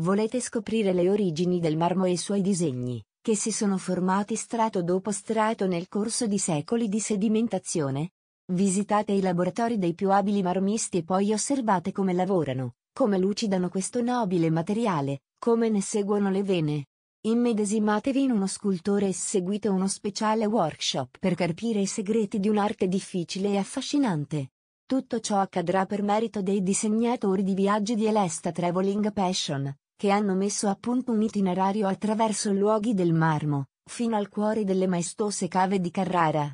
Volete scoprire le origini del marmo e i suoi disegni, che si sono formati strato dopo strato nel corso di secoli di sedimentazione? Visitate i laboratori dei più abili marmisti e poi osservate come lavorano, come lucidano questo nobile materiale, come ne seguono le vene. Immedesimatevi in uno scultore e seguite uno speciale workshop per capire i segreti di un'arte difficile e affascinante. Tutto ciò accadrà per merito dei disegnatori di viaggi di Elesta Traveling Passion, che hanno messo a punto un itinerario attraverso luoghi del marmo, fino al cuore delle maestose cave di Carrara.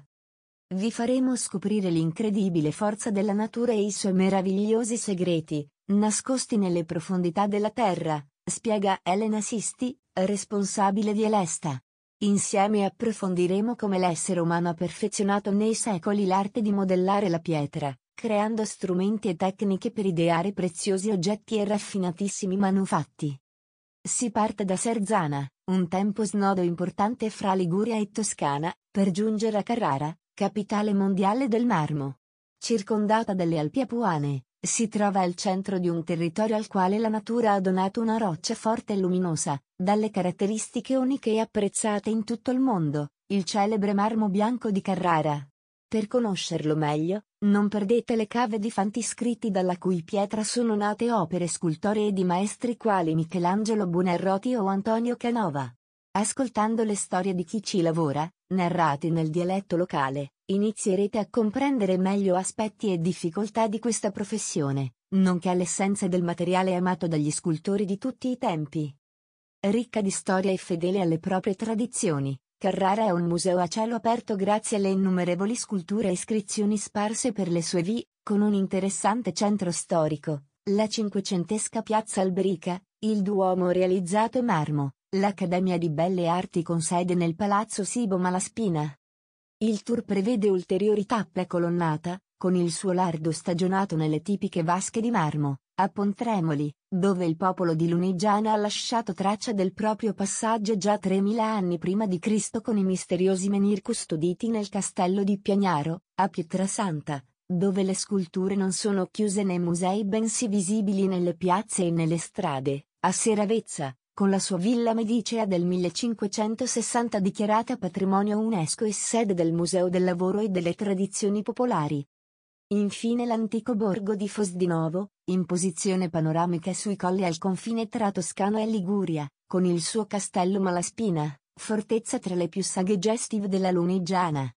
Vi faremo scoprire l'incredibile forza della natura e i suoi meravigliosi segreti, nascosti nelle profondità della terra, spiega Elena Sisti, responsabile di Elesta. Insieme approfondiremo come l'essere umano ha perfezionato nei secoli l'arte di modellare la pietra, creando strumenti e tecniche per ideare preziosi oggetti e raffinatissimi manufatti. Si parte da Serzana, un tempo snodo importante fra Liguria e Toscana, per giungere a Carrara, capitale mondiale del marmo. Circondata dalle Alpi Apuane, si trova al centro di un territorio al quale la natura ha donato una roccia forte e luminosa, dalle caratteristiche uniche e apprezzate in tutto il mondo, il celebre marmo bianco di Carrara. Per conoscerlo meglio, non perdete le cave di fanti scritti dalla cui pietra sono nate opere scultoree di maestri quali Michelangelo Buonarroti o Antonio Canova. Ascoltando le storie di chi ci lavora, narrate nel dialetto locale, inizierete a comprendere meglio aspetti e difficoltà di questa professione, nonché l'essenza del materiale amato dagli scultori di tutti i tempi. Ricca di storia e fedele alle proprie tradizioni, Carrara è un museo a cielo aperto grazie alle innumerevoli sculture e iscrizioni sparse per le sue vie, con un interessante centro storico, la cinquecentesca piazza Alberica, il Duomo realizzato in marmo, l'Accademia di Belle Arti con sede nel Palazzo Sibo Malaspina. Il tour prevede ulteriori tappe a colonnata, con il suo lardo stagionato nelle tipiche vasche di marmo, a Pontremoli, dove il popolo di Lunigiana ha lasciato traccia del proprio passaggio già 3000 anni prima di Cristo con i misteriosi menhir custoditi nel castello di Piagnaro, a Pietrasanta, dove le sculture non sono chiuse nei musei bensì visibili nelle piazze e nelle strade, a Seravezza, con la sua villa medicea del 1560 dichiarata patrimonio UNESCO e sede del Museo del Lavoro e delle Tradizioni Popolari. Infine l'antico borgo di Fosdinovo, in posizione panoramica sui colli al confine tra Toscana e Liguria, con il suo castello Malaspina, fortezza tra le più saghe gestive della Lunigiana.